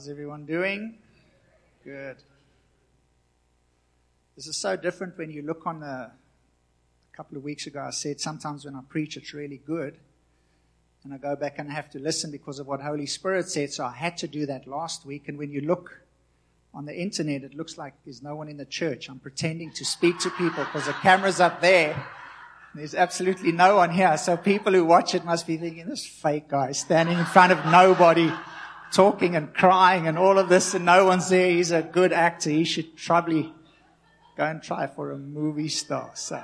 How's everyone doing? Good. This is so different when you look on the. A couple of weeks ago, I said sometimes when I preach, it's really good. And I go back and I have to listen because of what Holy Spirit said. So I had to do that last week. And when you look on the internet, it looks like there's no one in the church. I'm pretending to speak to people because the camera's up there. There's absolutely no one here. So people who watch it must be thinking, this fake guy standing in front of nobody talking and crying and all of this and no one's there. He's a good actor. He should probably go and try for a movie star. So,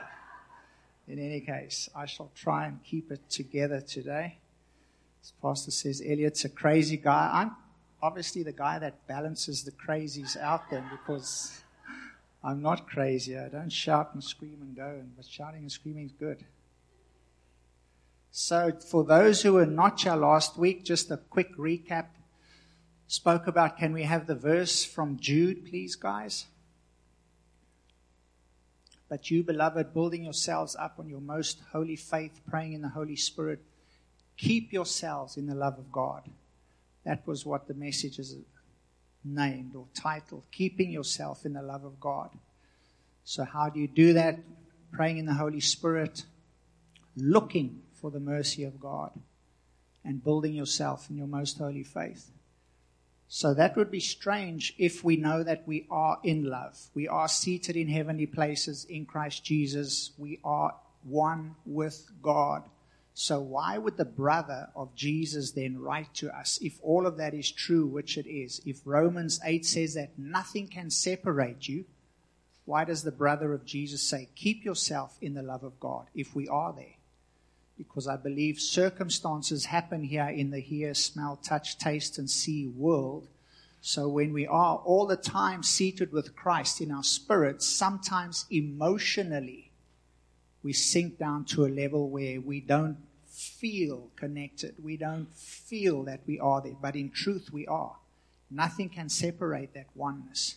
in any case, I shall try and keep it together today. As Pastor says, Elliot's a crazy guy. I'm obviously the guy that balances the crazies out there because I'm not crazy. I don't shout and scream and go, but shouting and screaming is good. So, for those who were not here last week, just a quick recap spoke about can we have the verse from Jude, please, guys? But you, beloved, building yourselves up on your most holy faith, praying in the Holy Spirit, keep yourselves in the love of God. That was what the message is named or titled, Keeping Yourself in the Love of God. So, how do you do that? Praying in the Holy Spirit, looking for the mercy of God, and building yourself in your most holy faith. So that would be strange if we know that we are in love. We are seated in heavenly places in Christ Jesus. We are one with God. So why would the brother of Jesus then write to us if all of that is true, which it is? If Romans 8 says that nothing can separate you, why does the brother of Jesus say, keep yourself in the love of God if we are there? Because I believe circumstances happen here in the hear, smell, touch, taste, and see world. So when we are all the time seated with Christ in our spirits, sometimes emotionally, we sink down to a level where we don't feel connected. We don't feel that we are there, but in truth we are. Nothing can separate that oneness.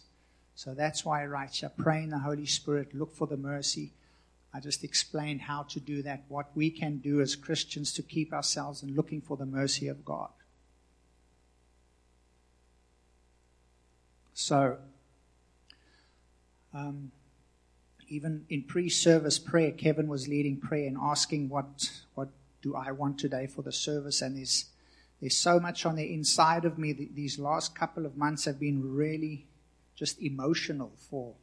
So that's why I write here, pray in the Holy Spirit, look for the mercy, I just explained how to do that, what we can do as Christians to keep ourselves and looking for the mercy of God. So, um, even in pre-service prayer, Kevin was leading prayer and asking, "What what do I want today for the service?" And there's there's so much on the inside of me. These last couple of months have been really just emotional for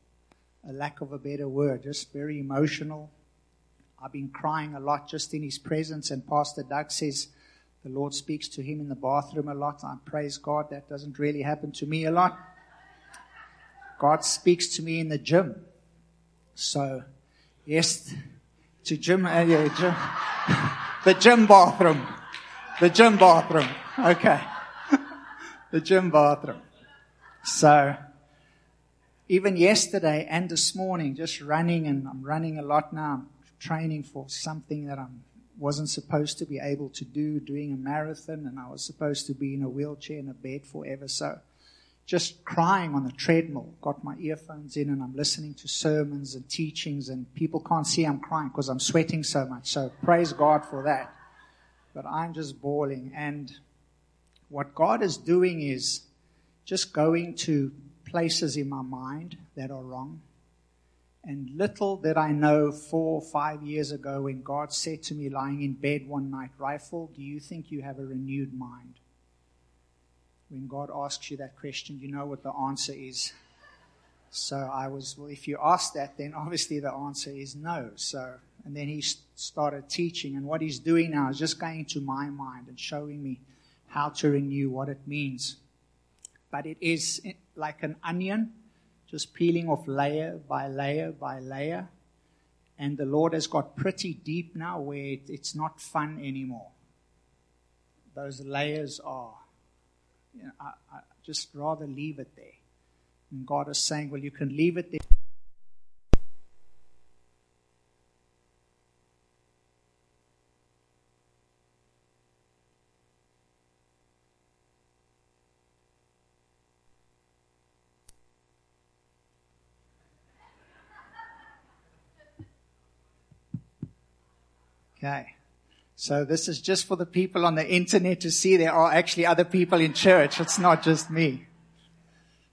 a lack of a better word, just very emotional. I've been crying a lot just in his presence, and Pastor Doug says the Lord speaks to him in the bathroom a lot. I praise God. That doesn't really happen to me a lot. God speaks to me in the gym. So, yes, to gym, uh, yeah, gym, the gym bathroom, the gym bathroom. Okay, the gym bathroom. So, even yesterday and this morning, just running, and I'm running a lot now. I'm training for something that I wasn't supposed to be able to do, doing a marathon, and I was supposed to be in a wheelchair in a bed forever. So, just crying on the treadmill. Got my earphones in, and I'm listening to sermons and teachings, and people can't see I'm crying because I'm sweating so much. So, praise God for that. But I'm just bawling. And what God is doing is just going to places in my mind that are wrong. And little did I know four or five years ago when God said to me lying in bed one night, Rifle, do you think you have a renewed mind? When God asks you that question, you know what the answer is. So I was, well, if you ask that, then obviously the answer is no. So, and then he started teaching, and what he's doing now is just going to my mind and showing me how to renew what it means but it is like an onion, just peeling off layer by layer by layer. And the Lord has got pretty deep now where it's not fun anymore. Those layers are, you know, I, I just rather leave it there. And God is saying, well, you can leave it there. Okay. So this is just for the people on the internet to see there are actually other people in church. It's not just me.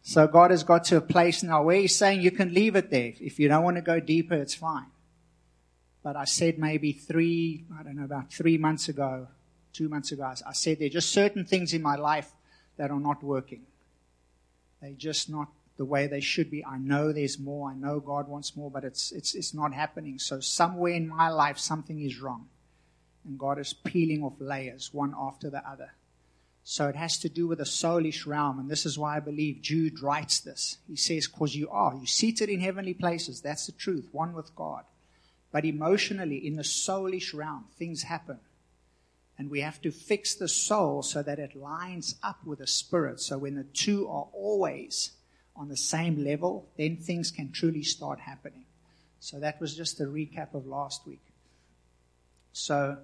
So God has got to a place now where He's saying you can leave it there. If you don't want to go deeper, it's fine. But I said maybe three, I don't know, about three months ago, two months ago, I said there are just certain things in my life that are not working. They're just not the way they should be. I know there's more. I know God wants more, but it's, it's, it's not happening. So somewhere in my life, something is wrong. And God is peeling off layers, one after the other. So it has to do with the soulish realm. And this is why I believe Jude writes this. He says, cause you are. You're seated in heavenly places. That's the truth. One with God. But emotionally, in the soulish realm, things happen. And we have to fix the soul so that it lines up with the spirit. So when the two are always on the same level, then things can truly start happening. So that was just a recap of last week. So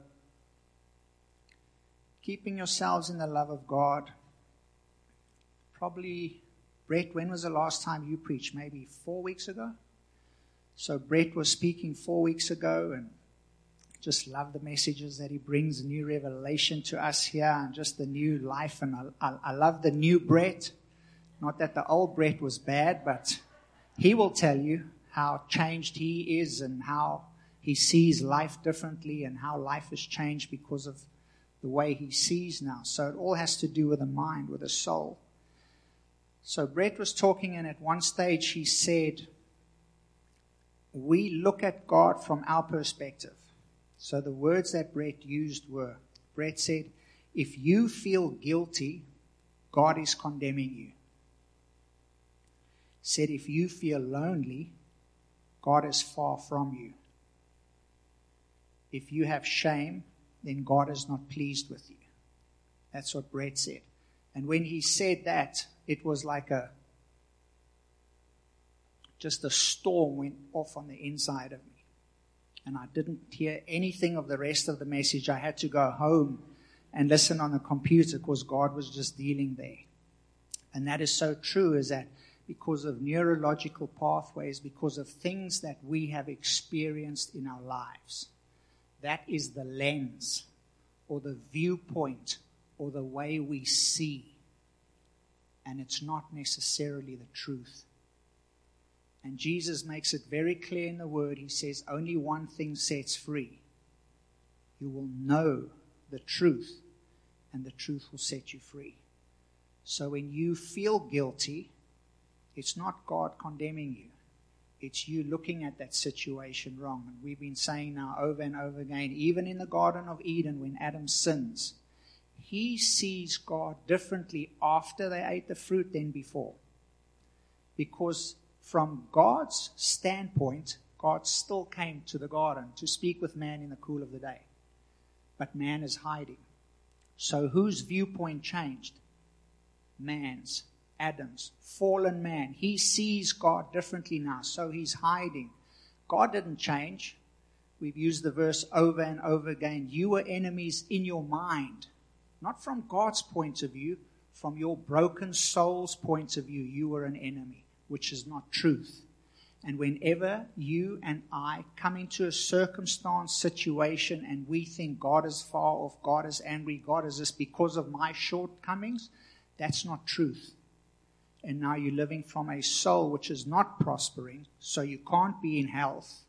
keeping yourselves in the love of God. Probably, Brett, when was the last time you preached? Maybe four weeks ago? So, Brett was speaking four weeks ago and just love the messages that he brings, new revelation to us here and just the new life. And I, I, I love the new Brett. Not that the old Brett was bad, but he will tell you how changed he is and how he sees life differently and how life has changed because of the way he sees now. So it all has to do with the mind, with the soul. So Brett was talking, and at one stage he said, We look at God from our perspective. So the words that Brett used were Brett said, If you feel guilty, God is condemning you. Said, If you feel lonely, God is far from you. If you have shame, then God is not pleased with you. That's what Brett said. And when he said that, it was like a just a storm went off on the inside of me. And I didn't hear anything of the rest of the message. I had to go home and listen on the computer because God was just dealing there. And that is so true is that because of neurological pathways, because of things that we have experienced in our lives that is the lens or the viewpoint or the way we see. And it's not necessarily the truth. And Jesus makes it very clear in the word. He says, only one thing sets free. You will know the truth, and the truth will set you free. So when you feel guilty, it's not God condemning you. It's you looking at that situation wrong. And we've been saying now over and over again, even in the Garden of Eden when Adam sins, he sees God differently after they ate the fruit than before. Because from God's standpoint, God still came to the garden to speak with man in the cool of the day. But man is hiding. So whose viewpoint changed? Man's. Adam's, fallen man. He sees God differently now, so he's hiding. God didn't change. We've used the verse over and over again. You were enemies in your mind, not from God's point of view, from your broken soul's point of view. You were an enemy, which is not truth. And whenever you and I come into a circumstance, situation, and we think God is far off, God is angry, God is this because of my shortcomings, that's not truth and now you're living from a soul which is not prospering, so you can't be in health.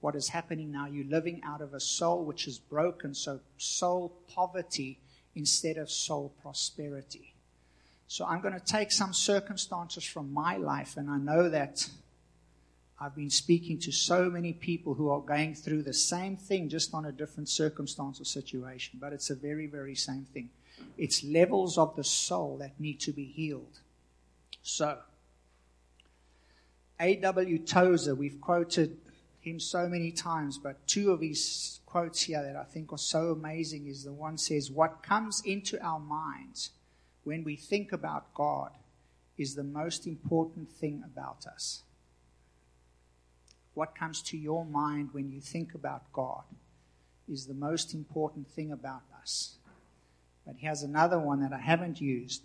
What is happening now? You're living out of a soul which is broken, so soul poverty instead of soul prosperity. So I'm going to take some circumstances from my life, and I know that I've been speaking to so many people who are going through the same thing, just on a different circumstance or situation, but it's a very, very same thing. It's levels of the soul that need to be healed. So, A.W. Tozer, we've quoted him so many times, but two of his quotes here that I think are so amazing is the one says, What comes into our minds when we think about God is the most important thing about us. What comes to your mind when you think about God is the most important thing about us. But here's another one that I haven't used.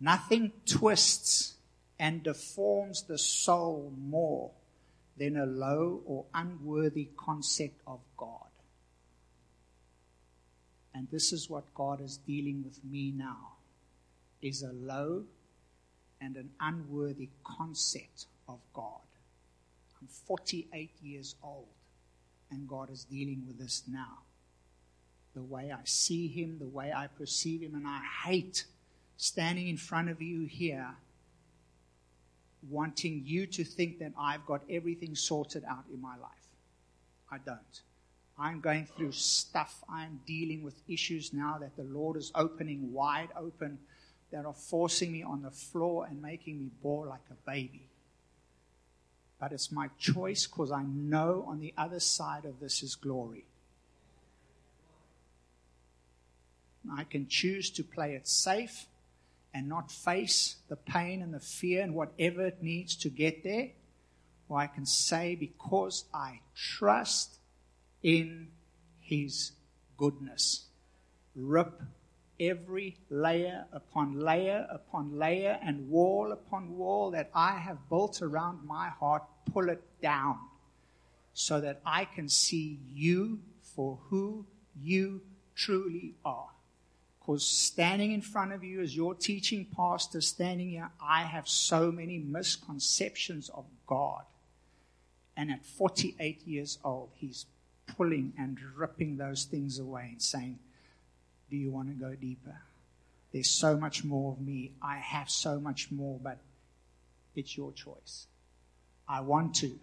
Nothing twists and deforms the soul more than a low or unworthy concept of God. And this is what God is dealing with me now is a low and an unworthy concept of God. I'm 48 years old and God is dealing with this now. The way I see him, the way I perceive him, and I hate standing in front of you here wanting you to think that I've got everything sorted out in my life. I don't. I'm going through stuff. I'm dealing with issues now that the Lord is opening wide open that are forcing me on the floor and making me bawl like a baby. But it's my choice because I know on the other side of this is glory. I can choose to play it safe and not face the pain and the fear and whatever it needs to get there. Or I can say, because I trust in His goodness, rip every layer upon layer upon layer and wall upon wall that I have built around my heart, pull it down so that I can see you for who you truly are. Because standing in front of you as your teaching pastor, standing here, I have so many misconceptions of God. And at 48 years old, he's pulling and ripping those things away and saying, do you want to go deeper? There's so much more of me. I have so much more, but it's your choice. I want to.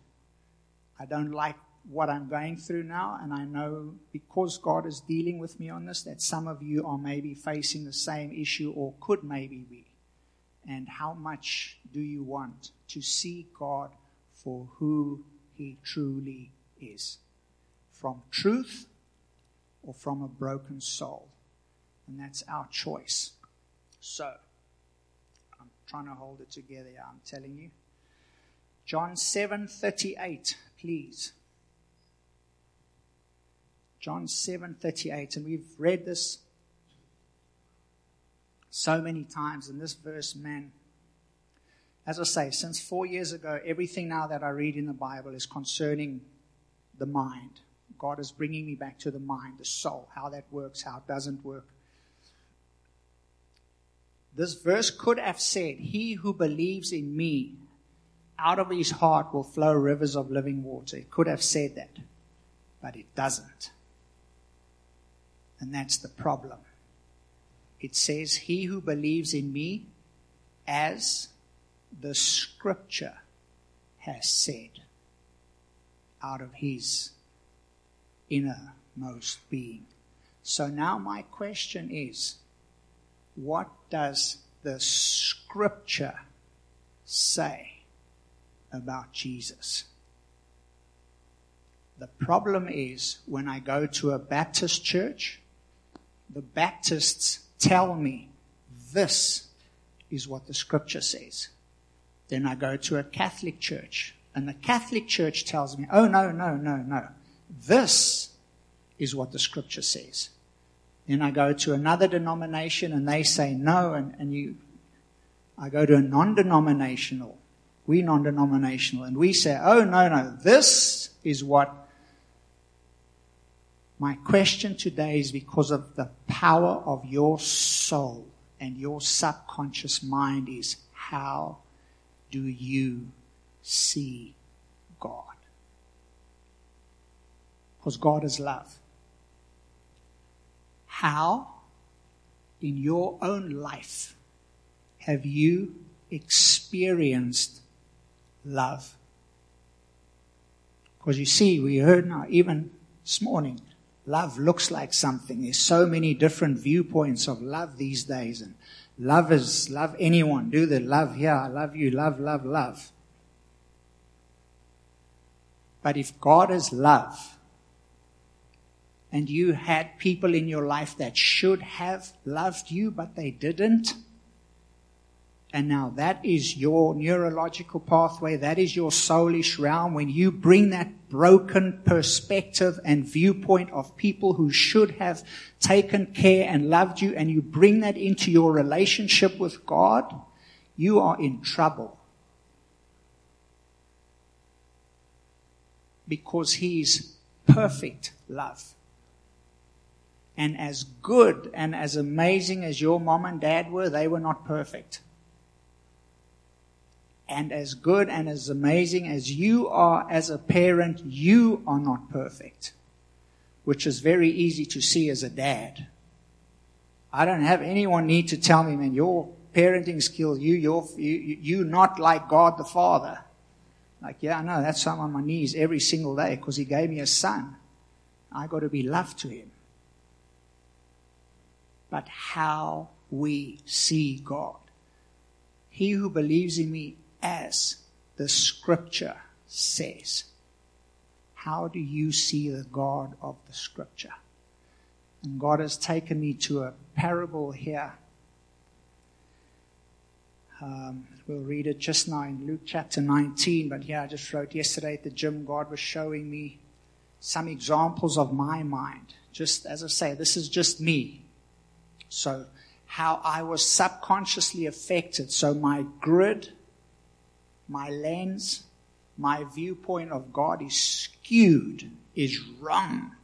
I don't like what I'm going through now, and I know because God is dealing with me on this that some of you are maybe facing the same issue or could maybe be. And how much do you want to see God for who He truly is? From truth or from a broken soul? And that's our choice. So, I'm trying to hold it together, I'm telling you. John 7:38, please. John 7:38 and we've read this so many times in this verse man as I say since 4 years ago everything now that I read in the Bible is concerning the mind. God is bringing me back to the mind, the soul, how that works, how it doesn't work. This verse could have said, He who believes in me, out of his heart will flow rivers of living water. It could have said that, but it doesn't. And that's the problem. It says, He who believes in me, as the scripture has said, out of his innermost being. So now my question is, what does the scripture say about Jesus? The problem is when I go to a Baptist church, the Baptists tell me this is what the scripture says. Then I go to a Catholic church and the Catholic church tells me, oh no, no, no, no. This is what the scripture says. Then I go to another denomination and they say no, and, and you, I go to a non-denominational. We non-denominational, and we say, oh no, no, this is what my question today is because of the power of your soul and your subconscious mind is how do you see God? Because God is love how in your own life have you experienced love? Because you see, we heard now, even this morning, love looks like something. There's so many different viewpoints of love these days. And love is love anyone. Do the love here. I love you. Love, love, love. But if God is love, and you had people in your life that should have loved you, but they didn't. And now that is your neurological pathway. That is your soulish realm. When you bring that broken perspective and viewpoint of people who should have taken care and loved you and you bring that into your relationship with God, you are in trouble. Because He's perfect love. And as good and as amazing as your mom and dad were, they were not perfect. And as good and as amazing as you are as a parent, you are not perfect. Which is very easy to see as a dad. I don't have anyone need to tell me, man, your parenting skills, you, you're, you, you not like God the Father. Like, yeah, I know, that's why I'm on my knees every single day because He gave me a son. I got to be loved to Him. But how we see God. He who believes in me as the scripture says. How do you see the God of the scripture? And God has taken me to a parable here. Um, we'll read it just now in Luke chapter 19. But yeah, I just wrote yesterday at the gym, God was showing me some examples of my mind. Just as I say, this is just me. So, how I was subconsciously affected. So, my grid my lens, my viewpoint of God is skewed, is wrong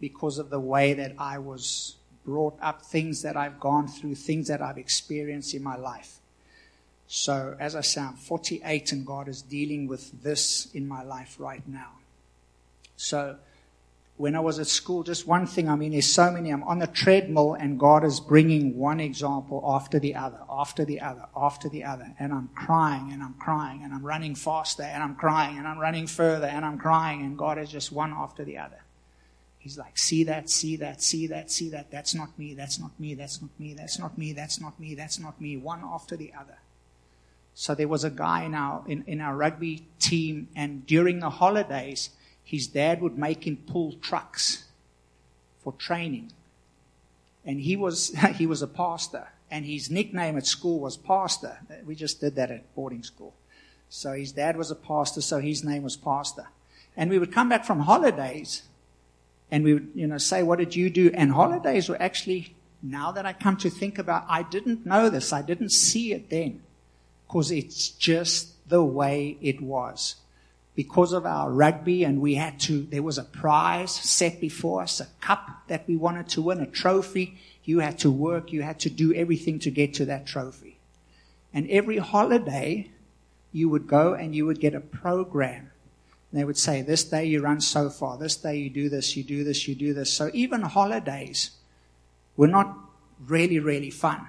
because of the way that I was brought up, things that I've gone through, things that I've experienced in my life. So, as I say, I'm 48 and God is dealing with this in my life right now. So, when I was at school, just one thing. I mean, there's so many. I'm on the treadmill, and God is bringing one example after the other, after the other, after the other. And I'm crying, and I'm crying, and I'm running faster, and I'm crying, and I'm running further, and I'm crying, and God is just one after the other. He's like, see that, see that, see that, see that. That's not me, that's not me, that's not me, that's not me, that's not me, that's not me, one after the other. So there was a guy in our, in, in our rugby team, and during the holidays, his dad would make him pull trucks for training. And he was, he was a pastor. And his nickname at school was Pastor. We just did that at boarding school. So his dad was a pastor, so his name was Pastor. And we would come back from holidays and we would, you know, say, what did you do? And holidays were actually, now that I come to think about, I didn't know this. I didn't see it then because it's just the way it was because of our rugby and we had to, there was a prize set before us, a cup that we wanted to win, a trophy. You had to work, you had to do everything to get to that trophy. And every holiday, you would go and you would get a program. And they would say, this day you run so far, this day you do this, you do this, you do this. So even holidays were not really, really fun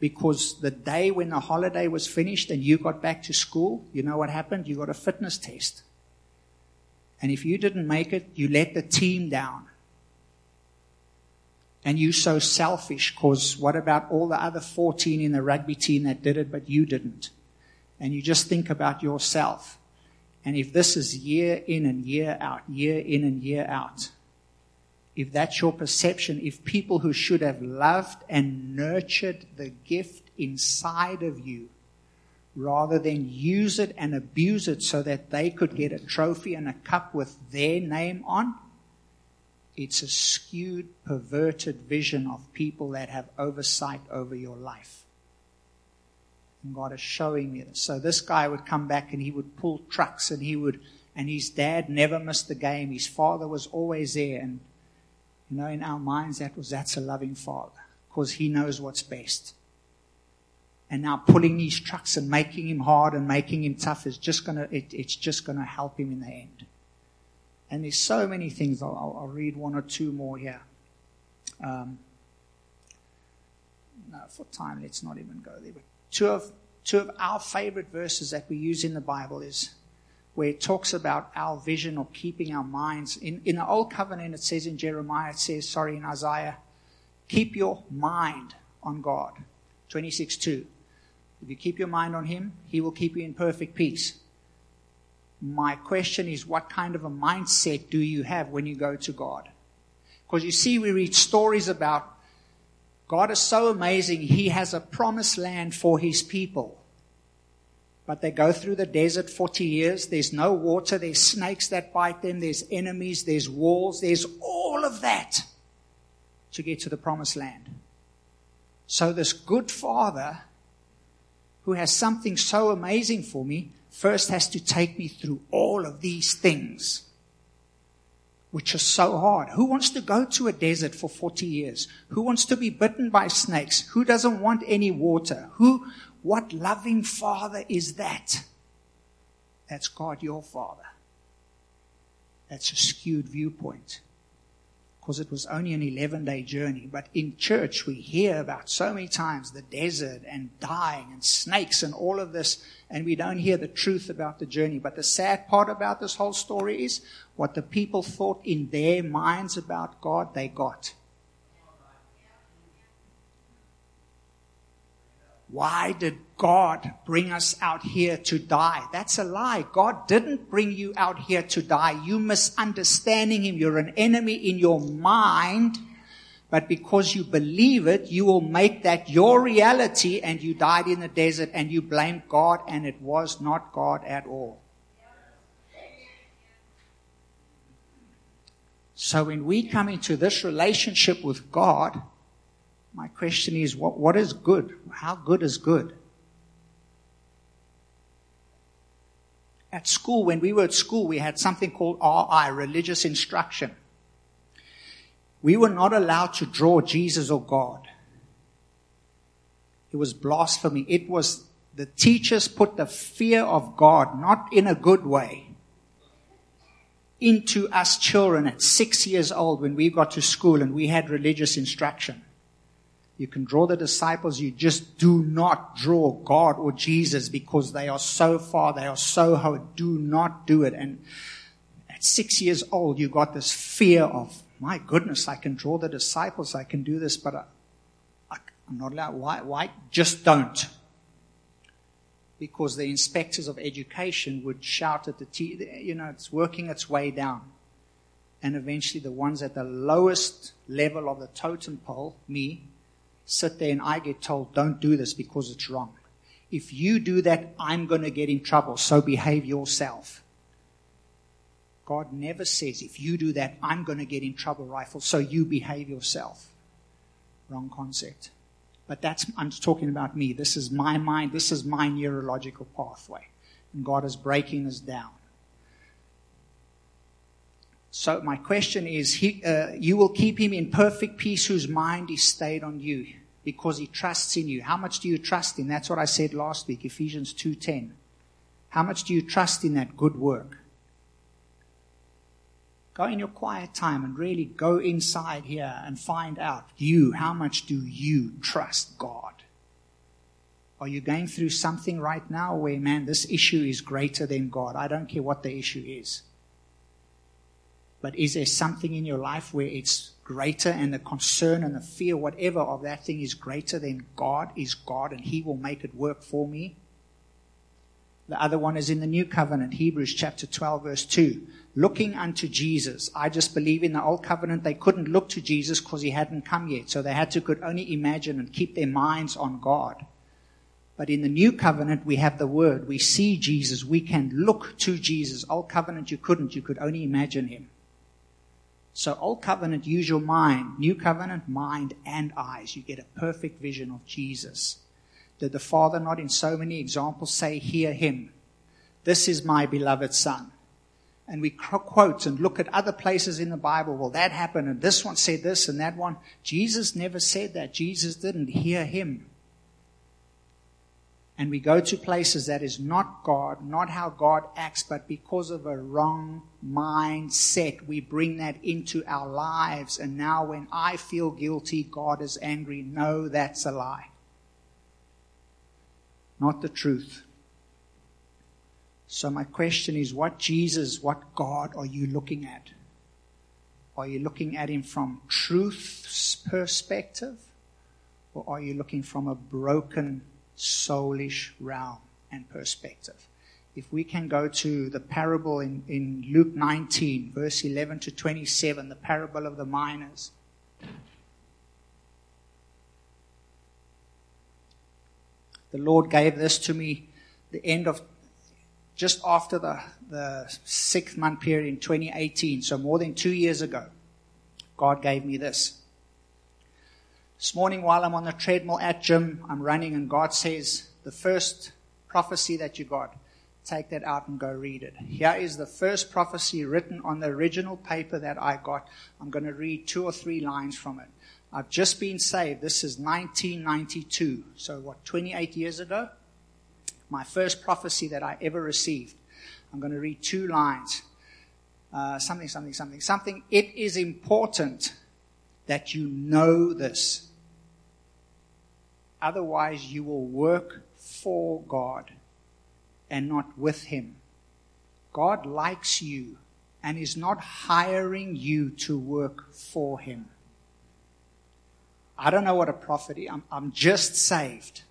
because the day when the holiday was finished and you got back to school, you know what happened? You got a fitness test. And if you didn't make it, you let the team down. And you so selfish because what about all the other 14 in the rugby team that did it, but you didn't? And you just think about yourself. And if this is year in and year out, year in and year out, if that's your perception, if people who should have loved and nurtured the gift inside of you, rather than use it and abuse it so that they could get a trophy and a cup with their name on, it's a skewed, perverted vision of people that have oversight over your life. And God is showing me this. So this guy would come back and he would pull trucks and he would, and his dad never missed the game. His father was always there and you know, in our minds, that was that's a loving father because he knows what's best. And now pulling these trucks and making him hard and making him tough is just gonna, it, it's just gonna help him in the end. And there's so many things. I'll, I'll, read one or two more here. Um, no, for time, let's not even go there. But two of two of our favorite verses that we use in the Bible is where it talks about our vision or keeping our minds. In, in the Old Covenant, it says in Jeremiah, it says, sorry, in Isaiah, keep your mind on God. 26 2. If you keep your mind on Him, He will keep you in perfect peace. My question is, what kind of a mindset do you have when you go to God? Because you see, we read stories about God is so amazing, He has a promised land for His people but they go through the desert 40 years. There's no water. There's snakes that bite them. There's enemies. There's walls. There's all of that to get to the promised land. So this good father who has something so amazing for me first has to take me through all of these things which is so hard. Who wants to go to a desert for 40 years? Who wants to be bitten by snakes? Who doesn't want any water? Who, what loving father is that? That's God, your father. That's a skewed viewpoint because it was only an 11 day journey. But in church, we hear about so many times the desert and dying and snakes and all of this, and we don't hear the truth about the journey. But the sad part about this whole story is what the people thought in their minds about God, they got. Why did God bring us out here to die? That's a lie. God didn't bring you out here to die. You misunderstanding Him. You're an enemy in your mind. But because you believe it, you will make that your reality and you died in the desert and you blamed God and it was not God at all. So when we come into this relationship with God, my question is, what, what is good? How good is good? At school, when we were at school, we had something called RI, religious instruction. We were not allowed to draw Jesus or God. It was blasphemy. It was the teachers put the fear of God, not in a good way, into us children at six years old when we got to school and we had religious instruction. You can draw the disciples. You just do not draw God or Jesus because they are so far. They are so hard. Do not do it. And at six years old, you got this fear of, my goodness, I can draw the disciples. I can do this, but I, I, I'm not allowed. Why? Why? Just don't. Because the inspectors of education would shout at the, te- you know, it's working its way down. And eventually the ones at the lowest level of the totem pole, me, sit there and I get told, don't do this because it's wrong. If you do that, I'm going to get in trouble. So behave yourself. God never says, if you do that, I'm going to get in trouble, rifle. So you behave yourself. Wrong concept. But that's, I'm talking about me. This is my mind. This is my neurological pathway. And God is breaking us down. So my question is, he, uh, you will keep him in perfect peace whose mind is stayed on you because he trusts in you. How much do you trust in? That's what I said last week, Ephesians 2:10. How much do you trust in that good work? Go in your quiet time and really go inside here and find out you, how much do you trust God? Are you going through something right now where, man, this issue is greater than God? I don't care what the issue is. But is there something in your life where it's greater and the concern and the fear, whatever of that thing is greater than God is God and He will make it work for me? The other one is in the new covenant, Hebrews chapter 12 verse 2. Looking unto Jesus. I just believe in the old covenant they couldn't look to Jesus because he hadn't come yet. So they had to could only imagine and keep their minds on God. But in the new covenant, we have the word. We see Jesus. We can look to Jesus. Old covenant, you couldn't. You could only imagine him. So old covenant, use your mind. New covenant, mind and eyes. You get a perfect vision of Jesus. Did the Father not in so many examples say, hear him? This is my beloved son. And we quote and look at other places in the Bible. Well, that happened and this one said this and that one. Jesus never said that. Jesus didn't hear him and we go to places that is not God, not how God acts, but because of a wrong mindset, we bring that into our lives. And now when I feel guilty, God is angry. No, that's a lie. Not the truth. So my question is, what Jesus, what God are you looking at? Are you looking at him from truth's perspective? Or are you looking from a broken soulish realm and perspective. If we can go to the parable in, in Luke 19, verse 11 to 27, the parable of the minas. The Lord gave this to me the end of just after the, the sixth month period in 2018, so more than two years ago. God gave me this. This morning, while I'm on the treadmill at gym, I'm running, and God says, The first prophecy that you got take that out and go read it. Here is the first prophecy written on the original paper that I got. I'm going to read two or three lines from it. I've just been saved. This is 1992. So, what, 28 years ago? My first prophecy that I ever received. I'm going to read two lines. Uh, something, something, something, something. It is important that you know this. Otherwise, you will work for God and not with Him. God likes you and is not hiring you to work for Him. I don't know what a prophet is. I'm, I'm just saved.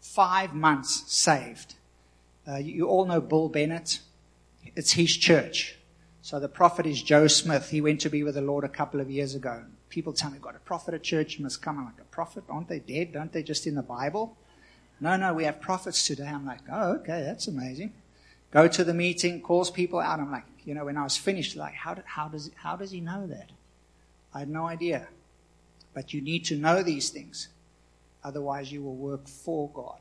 Five months saved. Uh, you, you all know Bill Bennett. It's his church. So the prophet is Joe Smith. He went to be with the Lord a couple of years ago. People tell me, got a prophet at church, you must come. I'm like, a prophet? Aren't they dead? Don't they just in the Bible? No, no, we have prophets today. I'm like, oh, okay, that's amazing. Go to the meeting, calls people out. I'm like, you know, when I was finished, like, how, how, does, how does he know that? I had no idea. But you need to know these things. Otherwise, you will work for God.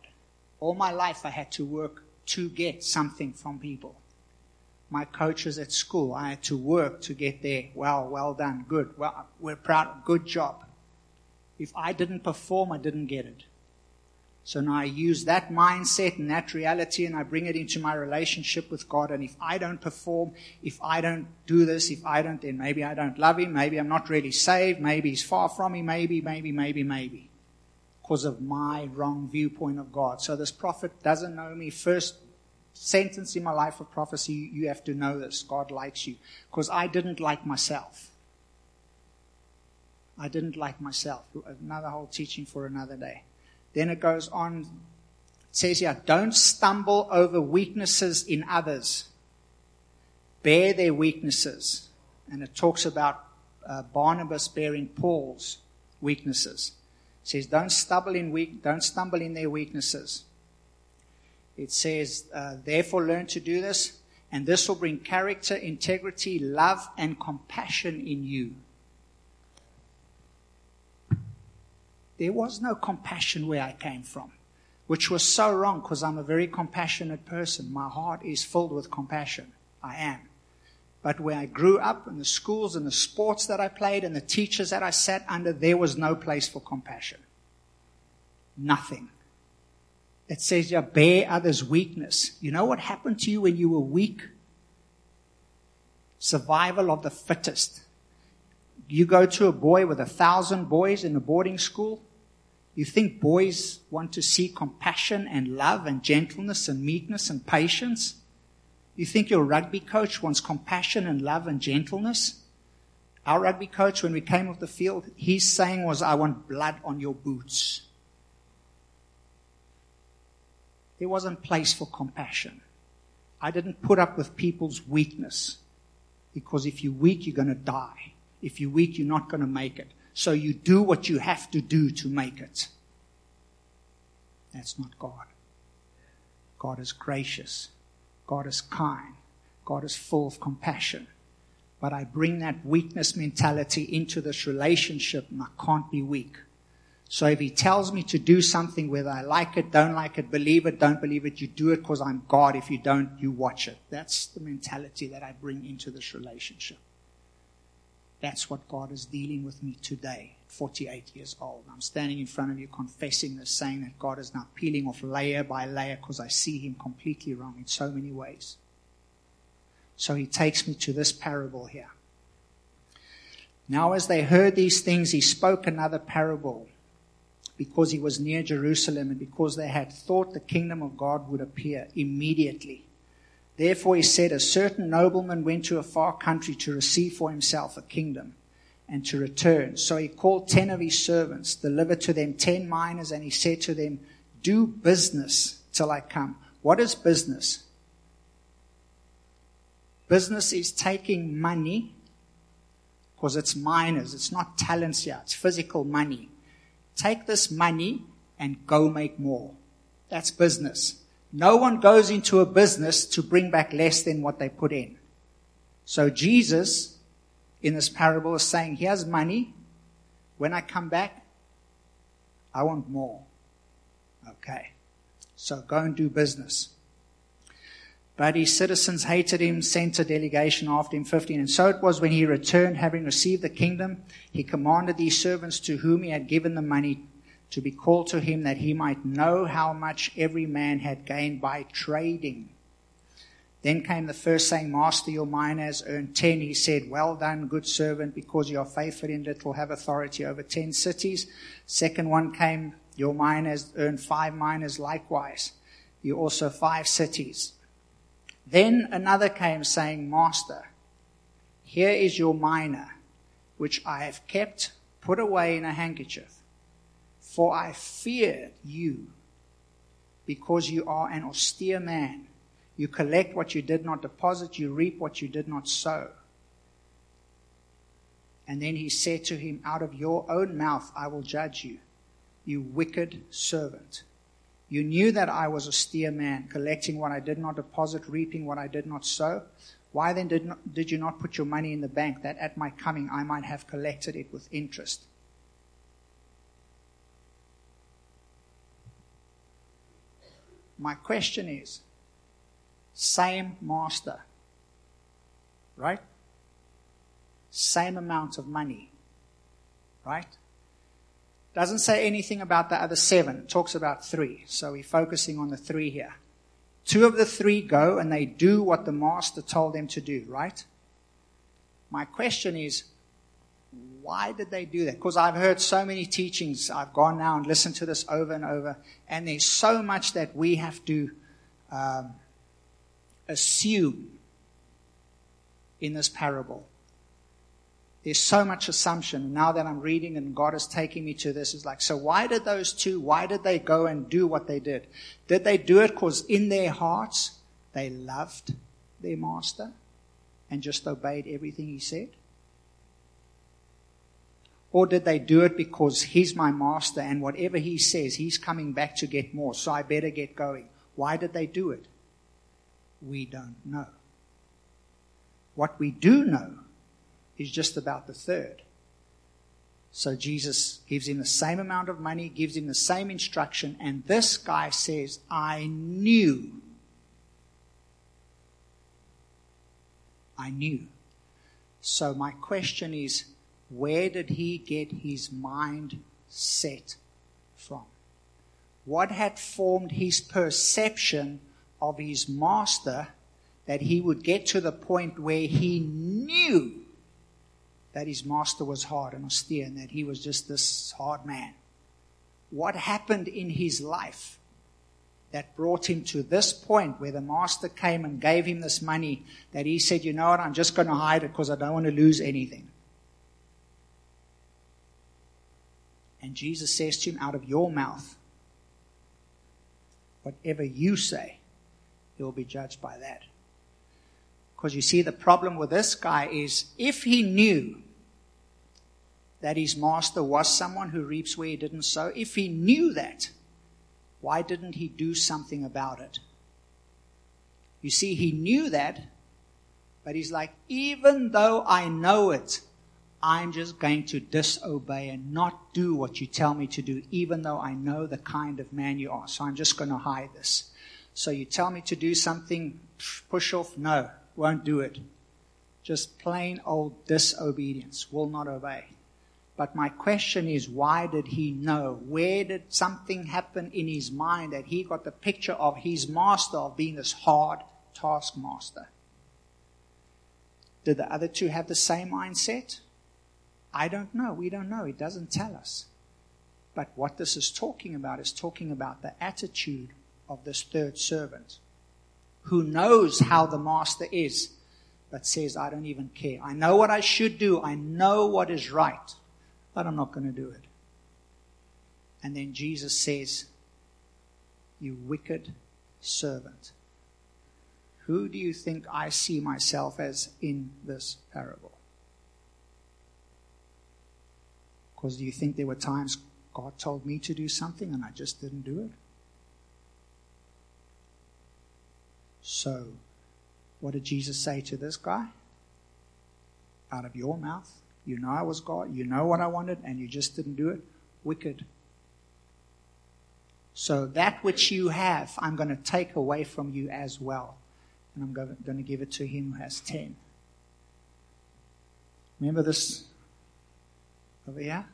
All my life, I had to work to get something from people. My coaches at school, I had to work to get there. Well, well done, good. Well, we're proud, good job. If I didn't perform, I didn't get it. So now I use that mindset and that reality and I bring it into my relationship with God. And if I don't perform, if I don't do this, if I don't, then maybe I don't love Him. Maybe I'm not really saved. Maybe He's far from me. Maybe, maybe, maybe, maybe. Because of my wrong viewpoint of God. So this prophet doesn't know me. First sentence in my life of prophecy, you have to know this. God likes you. Because I didn't like myself. I didn't like myself. Another whole teaching for another day. Then it goes on, it says here, don't stumble over weaknesses in others. Bear their weaknesses. And it talks about uh, Barnabas bearing Paul's weaknesses. It says, don't stumble in weak, don't stumble in their weaknesses. It says, uh, therefore learn to do this, and this will bring character, integrity, love, and compassion in you. There was no compassion where I came from, which was so wrong because I'm a very compassionate person. My heart is filled with compassion. I am. But where I grew up in the schools and the sports that I played and the teachers that I sat under, there was no place for compassion. Nothing. It says you bear others' weakness. You know what happened to you when you were weak? Survival of the fittest. You go to a boy with a thousand boys in a boarding school, you think boys want to see compassion and love and gentleness and meekness and patience? You think your rugby coach wants compassion and love and gentleness? Our rugby coach, when we came off the field, his saying was, I want blood on your boots. There wasn't place for compassion. I didn't put up with people's weakness because if you're weak, you're going to die. If you're weak, you're not going to make it. So you do what you have to do to make it. That's not God. God is gracious. God is kind. God is full of compassion. But I bring that weakness mentality into this relationship and I can't be weak. So if he tells me to do something, whether I like it, don't like it, believe it, don't believe it, you do it because I'm God. If you don't, you watch it. That's the mentality that I bring into this relationship. That's what God is dealing with me today, 48 years old. I'm standing in front of you confessing this, saying that God is now peeling off layer by layer because I see Him completely wrong in so many ways. So He takes me to this parable here. Now, as they heard these things, He spoke another parable because He was near Jerusalem and because they had thought the kingdom of God would appear immediately. Therefore he said, A certain nobleman went to a far country to receive for himself a kingdom and to return. So he called ten of his servants, delivered to them ten minas, and he said to them, Do business till I come. What is business? Business is taking money, because it's minas, it's not talents here, it's physical money. Take this money and go make more. That's business. No one goes into a business to bring back less than what they put in. So Jesus, in this parable, is saying, here's money. When I come back, I want more. Okay. So go and do business. But his citizens hated him, sent a delegation after him, 15. And so it was when he returned, having received the kingdom, he commanded these servants to whom he had given the money to be called to him that he might know how much every man had gained by trading. Then came the first saying, Master, your mina has earned ten. He said, Well done, good servant, because you are faithful in little, have authority over ten cities. Second one came, Your mina has earned five minas likewise. You also five cities. Then another came saying, Master, here is your mina, which I have kept put away in a handkerchief. For I feared you, because you are an austere man. You collect what you did not deposit, you reap what you did not sow. And then he said to him, Out of your own mouth I will judge you, you wicked servant. You knew that I was a austere man, collecting what I did not deposit, reaping what I did not sow. Why then did, not, did you not put your money in the bank, that at my coming I might have collected it with interest? My question is same master, right? Same amount of money, right? Doesn't say anything about the other seven. It talks about three. So we're focusing on the three here. Two of the three go and they do what the master told them to do, right? My question is, why did they do that? Because I've heard so many teachings. I've gone now and listened to this over and over. And there's so much that we have to um, assume in this parable. There's so much assumption. Now that I'm reading and God is taking me to this, is like, so why did those two, why did they go and do what they did? Did they do it because in their hearts they loved their master and just obeyed everything he said? Or did they do it because he's my master and whatever he says, he's coming back to get more, so I better get going? Why did they do it? We don't know. What we do know is just about the third. So Jesus gives him the same amount of money, gives him the same instruction, and this guy says, I knew. I knew. So my question is, where did he get his mind set from? What had formed his perception of his master that he would get to the point where he knew that his master was hard and austere and that he was just this hard man. What happened in his life that brought him to this point where the master came and gave him this money that he said, You know what, I'm just going to hide it because I don't want to lose anything. And Jesus says to him, Out of your mouth, whatever you say, you'll be judged by that. Because you see, the problem with this guy is if he knew that his master was someone who reaps where he didn't sow, if he knew that, why didn't he do something about it? You see, he knew that, but he's like, even though I know it, I'm just going to disobey and not do what you tell me to do, even though I know the kind of man you are. So I'm just going to hide this. So you tell me to do something, push off, no, won't do it. Just plain old disobedience, will not obey. But my question is, why did he know? Where did something happen in his mind that he got the picture of his master of being this hard taskmaster? Did the other two have the same mindset? I don't know. We don't know. It doesn't tell us. But what this is talking about is talking about the attitude of this third servant who knows how the master is, but says, I don't even care. I know what I should do. I know what is right but I'm not going to do it. And then Jesus says, You wicked servant. Who do you think I see myself as in this parable? Because do you think there were times God told me to do something and I just didn't do it? So, what did Jesus say to this guy? Out of your mouth you know I was God. You know what I wanted, and you just didn't do it. Wicked. So that which you have, I'm going to take away from you as well. and I'm going to give it to him who has 10. Remember this over here?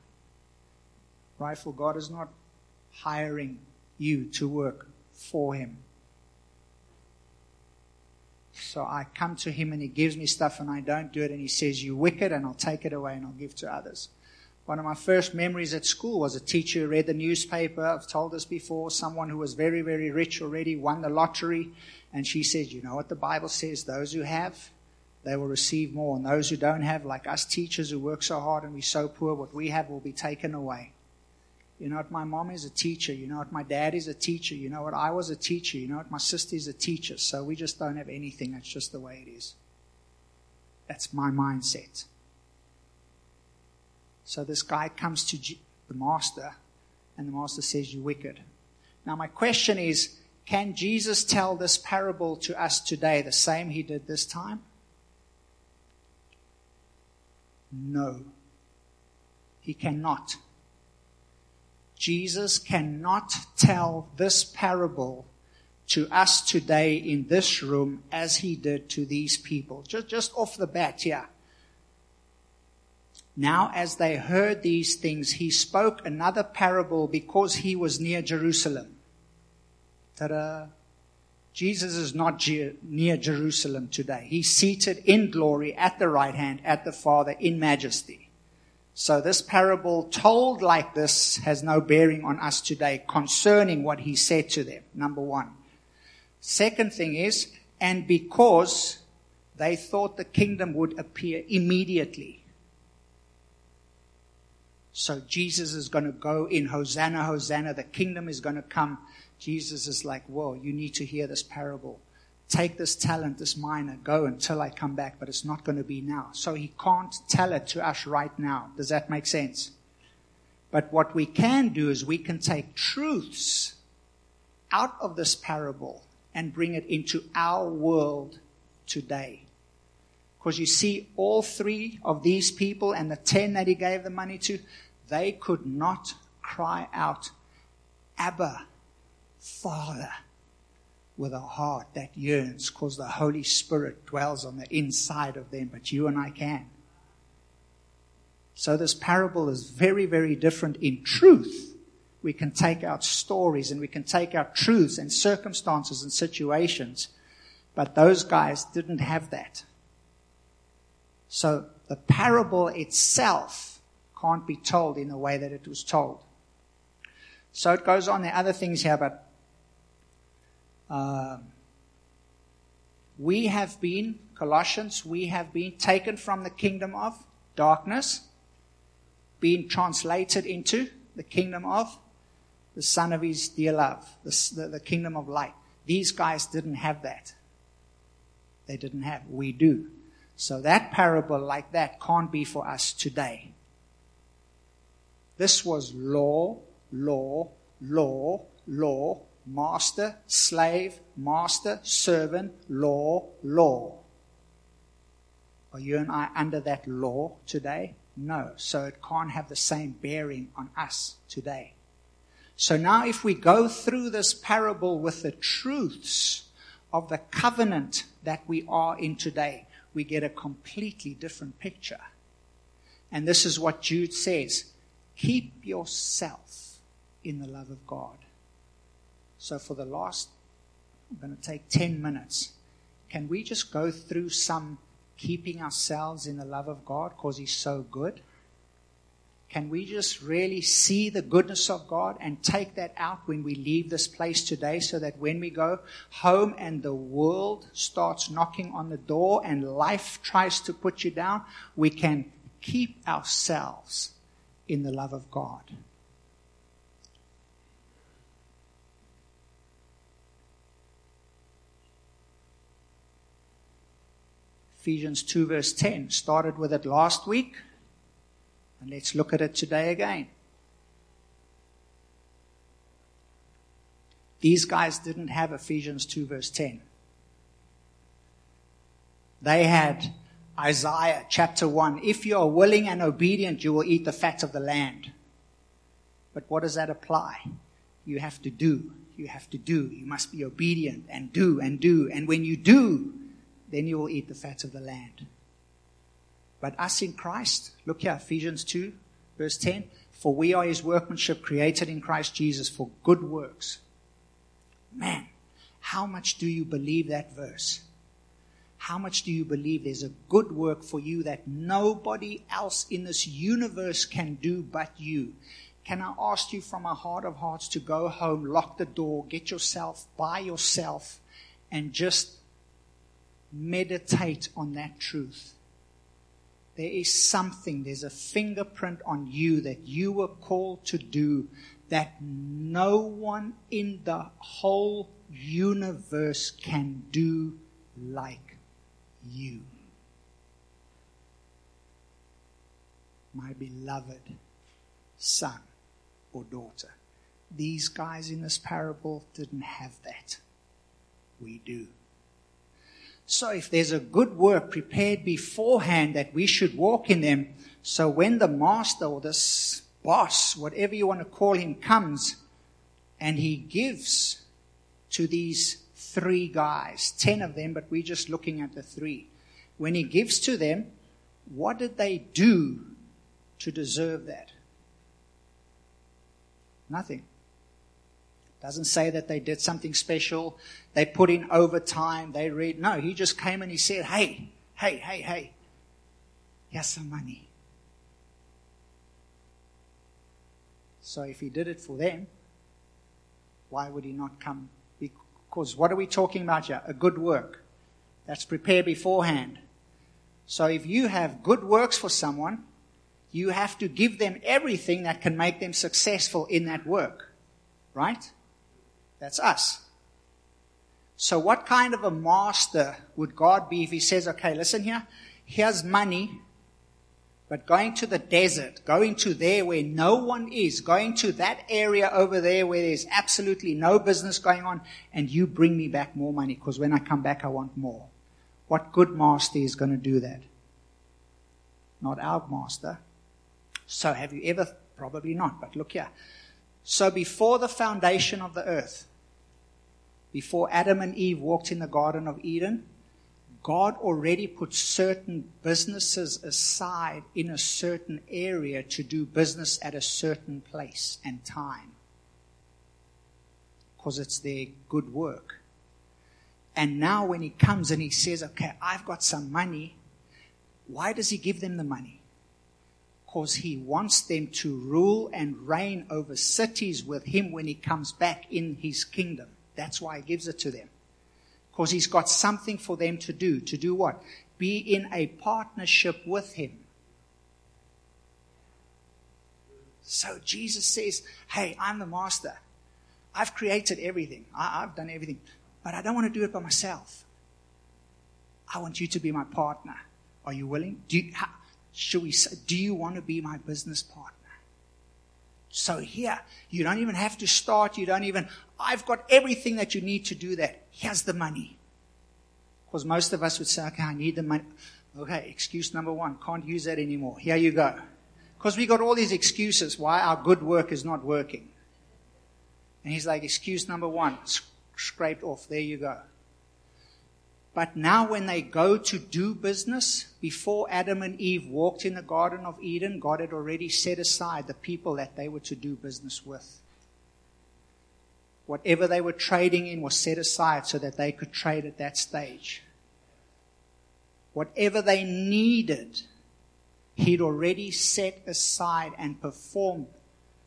Rifle, God is not hiring you to work for him. So I come to him and he gives me stuff and I don't do it and he says, You wicked, and I'll take it away and I'll give to others. One of my first memories at school was a teacher who read the newspaper. I've told this before. Someone who was very, very rich already won the lottery. And she said, You know what the Bible says? Those who have, they will receive more. And those who don't have, like us teachers who work so hard and we're so poor, what we have will be taken away. You know what my mom is a teacher. You know what my dad is a teacher. You know what I was a teacher. You know what my sister is a teacher. So we just don't have anything. That's just the way it is. That's my mindset. So this guy comes to G- the master, and the master says, You're wicked. Now, my question is can Jesus tell this parable to us today the same he did this time? No. He cannot. Jesus cannot tell this parable to us today in this room as he did to these people. Just, just off the bat here. Now, as they heard these things, he spoke another parable because he was near Jerusalem. Ta-da. Jesus is not near Jerusalem today. He's seated in glory at the right hand, at the Father, in majesty. So this parable told like this has no bearing on us today concerning what he said to them. Number one. Second thing is, and because they thought the kingdom would appear immediately. So Jesus is going to go in Hosanna, Hosanna. The kingdom is going to come. Jesus is like, whoa, you need to hear this parable. Take this talent, this mina, go until I come back, but it's not going to be now. So he can't tell it to us right now. Does that make sense? But what we can do is we can take truths out of this parable and bring it into our world today. Because you see, all three of these people and the ten that he gave the money to, they could not cry out, Abba, Father, with a heart that yearns because the Holy Spirit dwells on the inside of them, but you and I can. So this parable is very, very different in truth. We can take out stories and we can take out truths and circumstances and situations, but those guys didn't have that. So the parable itself can't be told in the way that it was told. So it goes on. There are other things here, but uh, we have been, Colossians, we have been taken from the kingdom of darkness, being translated into the kingdom of the Son of His dear love, the, the, the kingdom of light. These guys didn't have that. They didn't have. We do. So that parable like that can't be for us today. This was law, law, law, law, master, slave, master, servant, law, law. Are you and I under that law today? No. So it can't have the same bearing on us today. So now if we go through this parable with the truths of the covenant that we are in today, we get a completely different picture. And this is what Jude says. Keep yourself in the love of God. So for the last, I'm going to take 10 minutes. Can we just go through some keeping ourselves in the love of God because He's so good? Can we just really see the goodness of God and take that out when we leave this place today so that when we go home and the world starts knocking on the door and life tries to put you down, we can keep ourselves in the love of God? Ephesians 2 verse 10 started with it last week. And let's look at it today again. These guys didn't have Ephesians 2 verse 10. They had Isaiah chapter 1. If you are willing and obedient, you will eat the fat of the land. But what does that apply? You have to do. You have to do. You must be obedient and do and do. And when you do, then you will eat the fat of the land. But us in Christ, look here, Ephesians 2, verse 10. For we are his workmanship created in Christ Jesus for good works. Man, how much do you believe that verse? How much do you believe there's a good work for you that nobody else in this universe can do but you? Can I ask you from a heart of hearts to go home, lock the door, get yourself by yourself, and just meditate on that truth? There is something, there's a fingerprint on you that you were called to do that no one in the whole universe can do like you. My beloved son or daughter. These guys in this parable didn't have that. We do. So if there's a good work prepared beforehand that we should walk in them, so when the master or this boss, whatever you want to call him, comes and he gives to these three guys, ten of them, but we're just looking at the three. When he gives to them, what did they do to deserve that? Nothing. Doesn't say that they did something special. They put in overtime. They read. No, he just came and he said, Hey, hey, hey, hey, here's some money. So if he did it for them, why would he not come? Because what are we talking about here? A good work. That's prepared beforehand. So if you have good works for someone, you have to give them everything that can make them successful in that work. Right? That's us. So what kind of a master would God be if he says, okay, listen here, here's money, but going to the desert, going to there where no one is, going to that area over there where there's absolutely no business going on, and you bring me back more money because when I come back I want more. What good master is going to do that? Not our master. So have you ever, probably not, but look here. So before the foundation of the earth, before Adam and Eve walked in the Garden of Eden, God already put certain businesses aside in a certain area to do business at a certain place and time. Because it's their good work. And now when he comes and he says, okay, I've got some money, why does he give them the money? Because he wants them to rule and reign over cities with him when he comes back in his kingdom. That's why he gives it to them. Because he's got something for them to do. To do what? Be in a partnership with him. So Jesus says, Hey, I'm the master. I've created everything. I, have done everything. But I don't want to do it by myself. I want you to be my partner. Are you willing? Do you, how, should we do you want to be my business partner? So here, you don't even have to start. You don't even, I've got everything that you need to do that. Here's the money. Because most of us would say, okay, I need the money. Okay, excuse number one, can't use that anymore. Here you go. Because we got all these excuses why our good work is not working. And he's like, excuse number one, scraped off. There you go. But now, when they go to do business, before Adam and Eve walked in the Garden of Eden, God had already set aside the people that they were to do business with. Whatever they were trading in was set aside so that they could trade at that stage. Whatever they needed, He'd already set aside and performed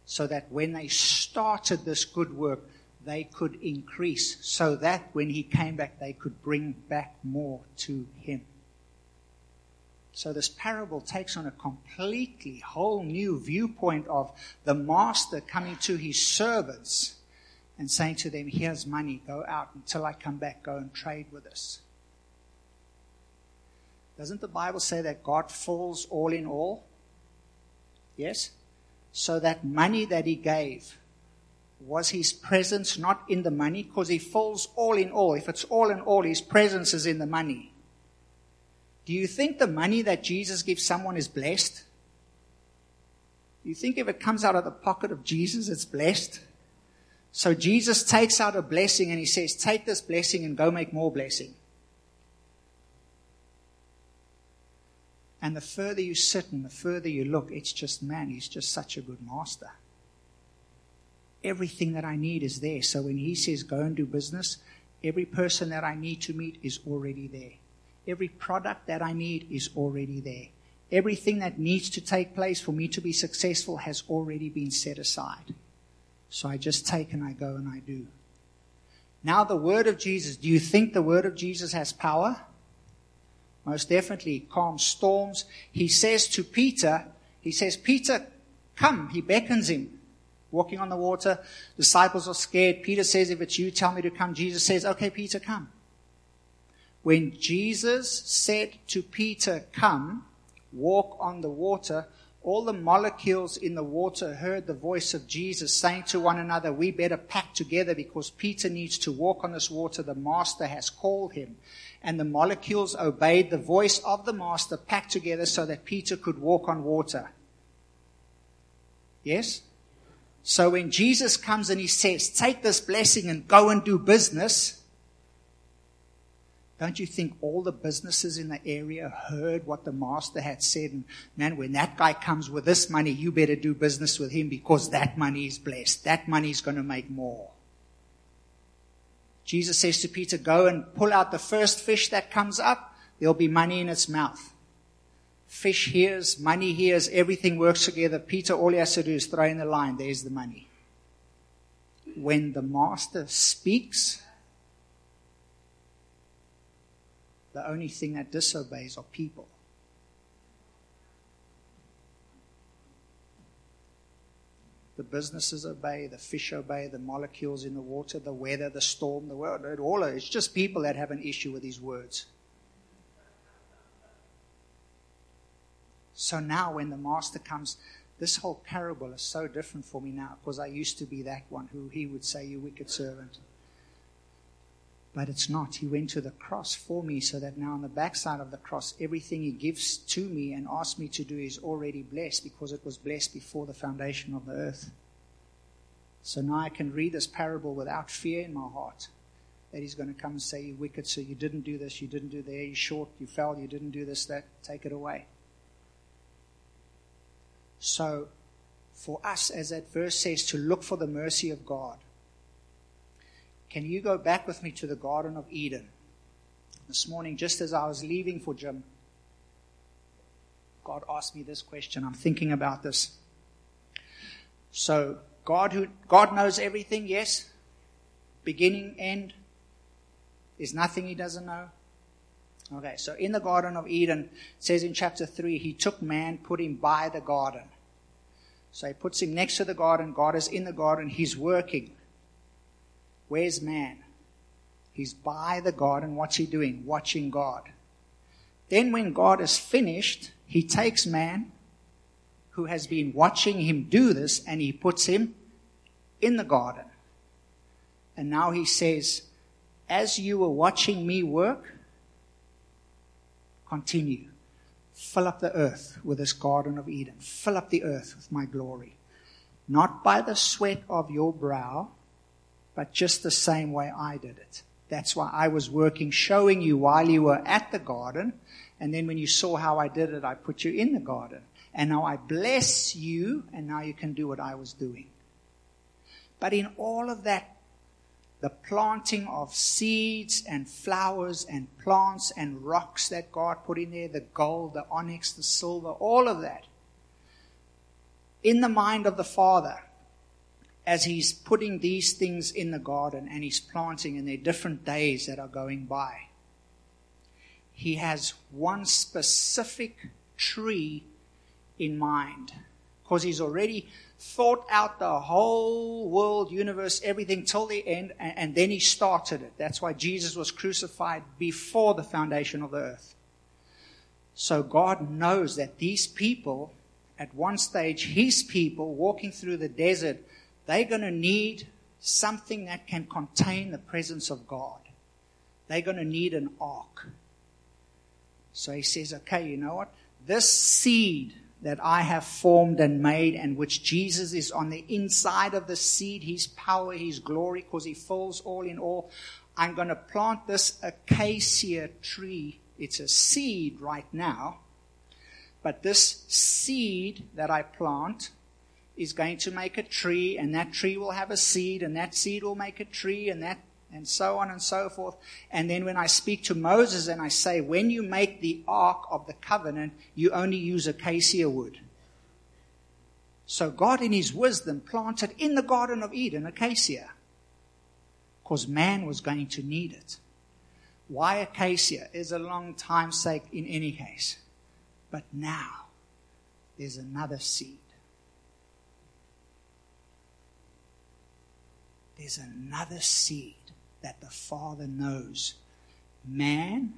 so that when they started this good work, they could increase so that when he came back, they could bring back more to him. So this parable takes on a completely whole new viewpoint of the master coming to his servants and saying to them, here's money, go out until I come back, go and trade with us. Doesn't the Bible say that God falls all in all? Yes? So that money that he gave was his presence not in the money? Because he falls all in all. If it's all in all, his presence is in the money. Do you think the money that Jesus gives someone is blessed? Do you think if it comes out of the pocket of Jesus, it's blessed? So Jesus takes out a blessing and he says, Take this blessing and go make more blessing. And the further you sit and the further you look, it's just, man, he's just such a good master. Everything that I need is there. So when he says go and do business, every person that I need to meet is already there. Every product that I need is already there. Everything that needs to take place for me to be successful has already been set aside. So I just take and I go and I do. Now, the word of Jesus, do you think the word of Jesus has power? Most definitely, calm storms. He says to Peter, he says, Peter, come. He beckons him, walking on the water. Disciples are scared. Peter says, if it's you, tell me to come. Jesus says, okay, Peter, come. When Jesus said to Peter, come, walk on the water, all the molecules in the water heard the voice of Jesus saying to one another, We better pack together because Peter needs to walk on this water. The Master has called him. And the molecules obeyed the voice of the Master, packed together so that Peter could walk on water. Yes? So when Jesus comes and he says, Take this blessing and go and do business, don't you think all the businesses in the area heard what the master had said? And man, when that guy comes with this money, you better do business with him because that money is blessed. That money is going to make more. Jesus says to Peter, go and pull out the first fish that comes up. There'll be money in its mouth. Fish hears, money hears, everything works together. Peter, all he has to do is throw in the line. There's the money. When the master speaks, the only thing that disobeys are people. The businesses obey, the fish obey, the molecules in the water, the weather, the storm, the world, all of. It's just people that have an issue with these words. So now when the master comes, this whole parable is so different for me now because I used to be that one who he would say, You wicked servant. But it's not. He went to the cross for me so that now on the backside of the cross, everything He gives to me and asks me to do is already blessed because it was blessed before the foundation of the earth. So now I can read this parable without fear in my heart that He's going to come and say, You wicked, so you didn't do this, you didn't do that, you short, you fell, you didn't do this, that, take it away. So, for us, as that verse says, to look for the mercy of God, can you go back with me to the Garden of Eden? This morning, just as I was leaving for gym, God asked me this question. I'm thinking about this. So, God who God knows everything, yes. Beginning, end. There's nothing he doesn't know. Okay, so in the Garden of Eden, says in chapter 3, he took man, put him by the garden. So he puts him next to the garden. God is in the garden. He's working. Where's man? He's by the garden. What's he doing? Watching God. Then, when God is finished, he takes man who has been watching him do this and he puts him in the garden. And now he says, As you were watching me work, continue. Fill up the earth with this Garden of Eden. Fill up the earth with my glory. Not by the sweat of your brow, but just the same way I did it. That's why I was working, showing you while you were at the garden. And then when you saw how I did it, I put you in the garden. And now I bless you, and now you can do what I was doing. But in all of that, the planting of seeds and flowers and plants and rocks that God put in there, the gold, the onyx, the silver, all of that, in the mind of the Father, as he's putting these things in the garden and he's planting, and there are different days that are going by, he has one specific tree in mind because he's already thought out the whole world, universe, everything till the end, and, and, then he started it. That's why Jesus was crucified before the foundation of the earth. So God knows that these people, at one stage, his people walking through the desert, they're going to need something that can contain the presence of God. They're going to need an ark. So he says, okay, you know what? This seed that I have formed and made, and which Jesus is on the inside of the seed, His power, His glory, because He fills all in all. I'm going to plant this acacia tree. It's a seed right now, but this seed that I plant is going to make a tree, and that tree will have a seed, and that seed will make a tree, and that and so on and so forth. And then when I speak to Moses and I say, when you make the ark of the covenant, you only use acacia wood. So God, in his wisdom, planted in the Garden of Eden acacia because man was going to need it. Why acacia is a long time sake in any case. But now there's another seed. There's another seed that the Father knows man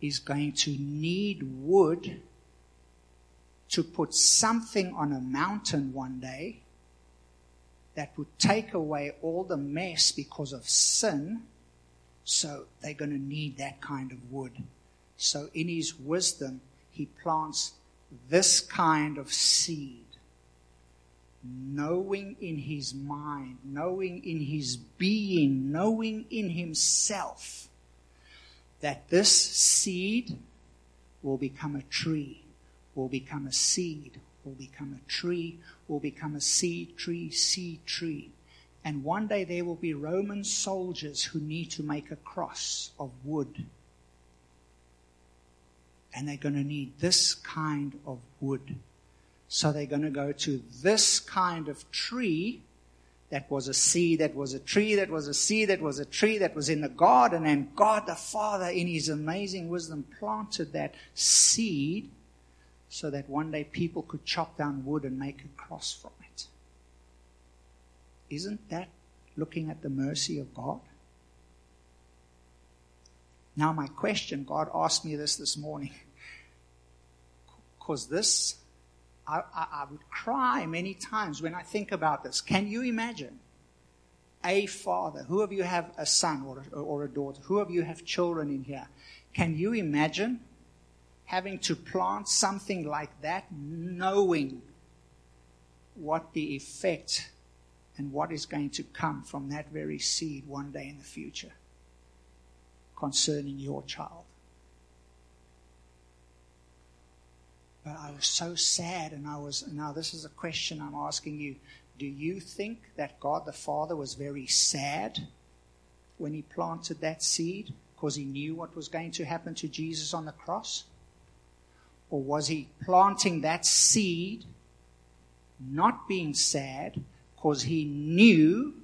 is going to need wood to put something on a mountain one day that would take away all the mess because of sin. So they're going to need that kind of wood. So in his wisdom, he plants this kind of seed knowing in his mind, knowing in his being, knowing in himself that this seed will become a tree, will become a seed, will become a tree, will become a seed tree, seed tree. And one day there will be Roman soldiers who need to make a cross of wood. And they're going to need this kind of wood so they're going to go to this kind of tree that was a seed, that was a tree, that was a seed, that was a tree, that was in the garden. And God the Father, in His amazing wisdom, planted that seed so that one day people could chop down wood and make a cross from it. Isn't that looking at the mercy of God? Now, my question God asked me this this morning because this I, would cry many times when I think about this. Can you imagine a father? Who of you have a son or a, or a daughter? Who of you have children in here? Can you imagine having to plant something like that, knowing what the effect and what is going to come from that very seed one day in the future concerning your child? But I was so sad, and I was, now this is a question I'm asking you. Do you think that God the Father was very sad when he planted that seed because he knew what was going to happen to Jesus on the cross? Or was he planting that seed not being sad because he knew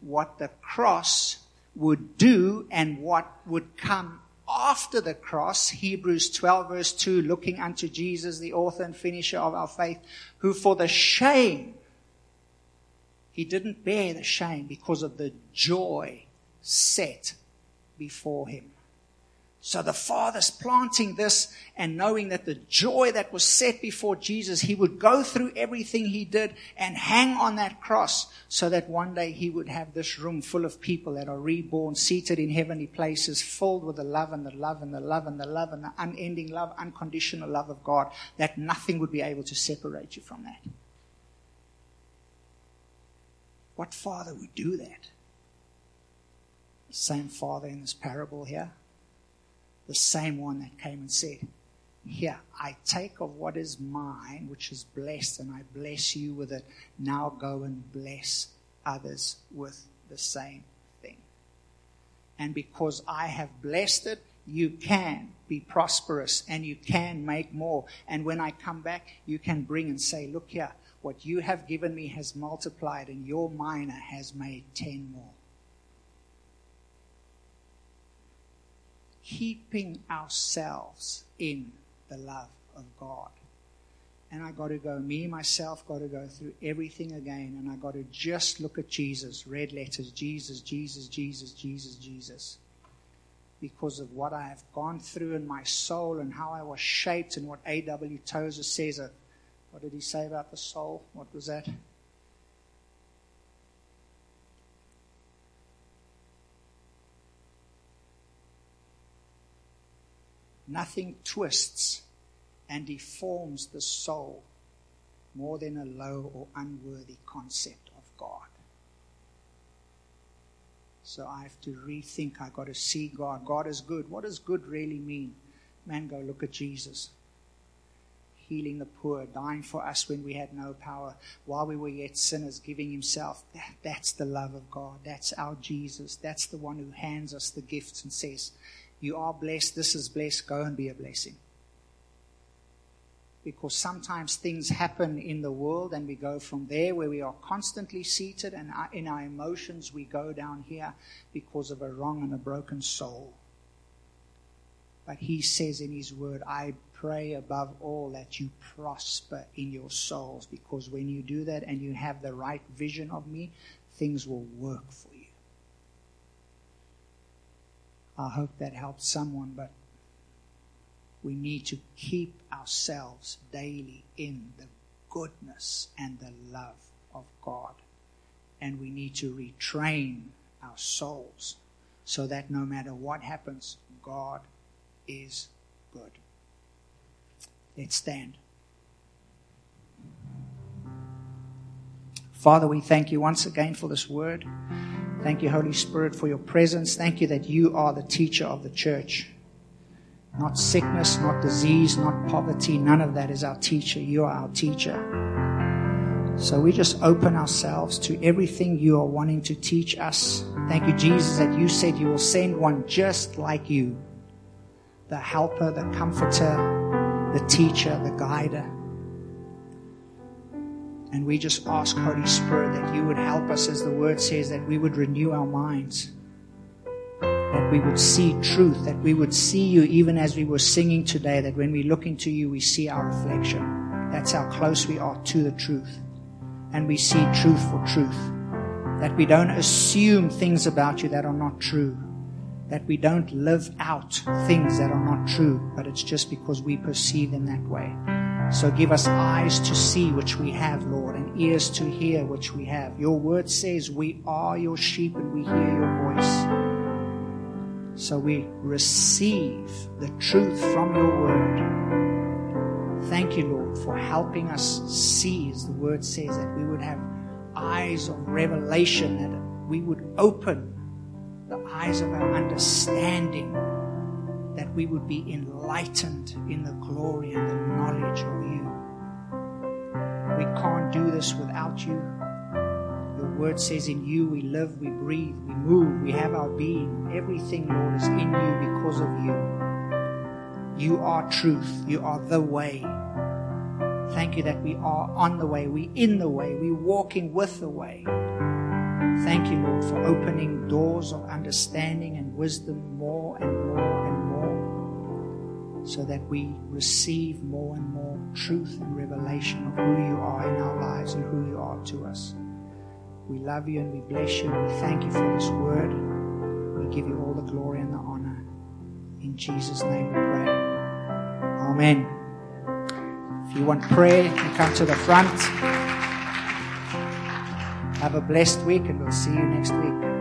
what the cross would do and what would come after the cross, Hebrews 12 verse 2, looking unto Jesus, the author and finisher of our faith, who for the shame, he didn't bear the shame because of the joy set before him. So the Father's planting this and knowing that the joy that was set before Jesus, he would go through everything he did and hang on that cross so that one day he would have this room full of people that are reborn, seated in heavenly places, filled with the love and the love and the love and the love and the unending love, unconditional love of God, that nothing would be able to separate you from that. What father would do that? Same father in this parable here the same one that came and said, Here, I take of what is mine, which is blessed, and I bless you with it. Now go and bless others with the same thing. And because I have blessed it, you can be prosperous and you can make more. And when I come back, you can bring and say, Look here, what you have given me has multiplied, and your mina has made ten more. Keeping ourselves in the love of God. And I got to go, me, myself, got to go through everything again. And I got to just look at Jesus, red letters, Jesus, Jesus, Jesus, Jesus, Jesus. Because of what I have gone through in my soul and how I was shaped and what A.W. Tozer says. Uh, what did he say about the soul? What was that? Nothing twists and deforms the soul more than a low or unworthy concept of God. So I have to rethink. I've got to see God. God is good. What does good really mean? Man, go look at Jesus. Healing the poor, dying for us when we had no power, while we were yet sinners, giving himself. That, that's the love of God. That's our Jesus. That's the one who hands us the gifts and says, You are blessed. This is blessed. Go and be a blessing because sometimes things happen in the world and we go from there where we are constantly seated and in our emotions we go down here because of a wrong and a broken soul. But he says in his word, I pray above all that you prosper in your souls because when you do that and you have the right vision of me, things will work for you. I hope that helps someone, but we need to keep ourselves daily in the goodness and the love of God. And we need to retrain our souls so that no matter what happens, God is good. Let's stand. Father, we thank you once again for this word. Thank you, Holy Spirit, for your presence. Thank you that you are the teacher of the church. Not sickness, not disease, not poverty. None of that is our teacher. You are our teacher. So we just open ourselves to everything you are wanting to teach us. Thank you, Jesus, that you said you will send one just like you the helper, the comforter, the teacher, the guider. And we just ask, Holy Spirit, that you would help us, as the word says, that we would renew our minds that we would see truth, that we would see you even as we were singing today, that when we look into you, we see our reflection. That's how close we are to the truth. And we see truth for truth. That we don't assume things about you that are not true. That we don't live out things that are not true, but it's just because we perceive them that way. So give us eyes to see, which we have, Lord, and ears to hear, which we have. Your word says we are your sheep and we hear your voice. So we receive the truth from your word. Thank you, Lord, for helping us see, as the word says, that we would have eyes of revelation, that we would open the eyes of our understanding, that we would be enlightened in the glory and the knowledge of you. We can't do this without you The word says, In you we live, we breathe, we move, we have our being. Everything, Lord, is in you because of you. You are truth. You are the way. Thank you that we are on the way, we in the way, we walking with the way. Thank you, Lord, for opening doors of understanding and wisdom more and more so that we receive more and more truth and revelation of who you are in our lives and who you are to us. We love you and we bless you and we thank you for this word. We give you all the glory and the honor. In Jesus' name we pray. Amen. If you want prayer, you come to the front. Have a blessed week and we'll see you next week.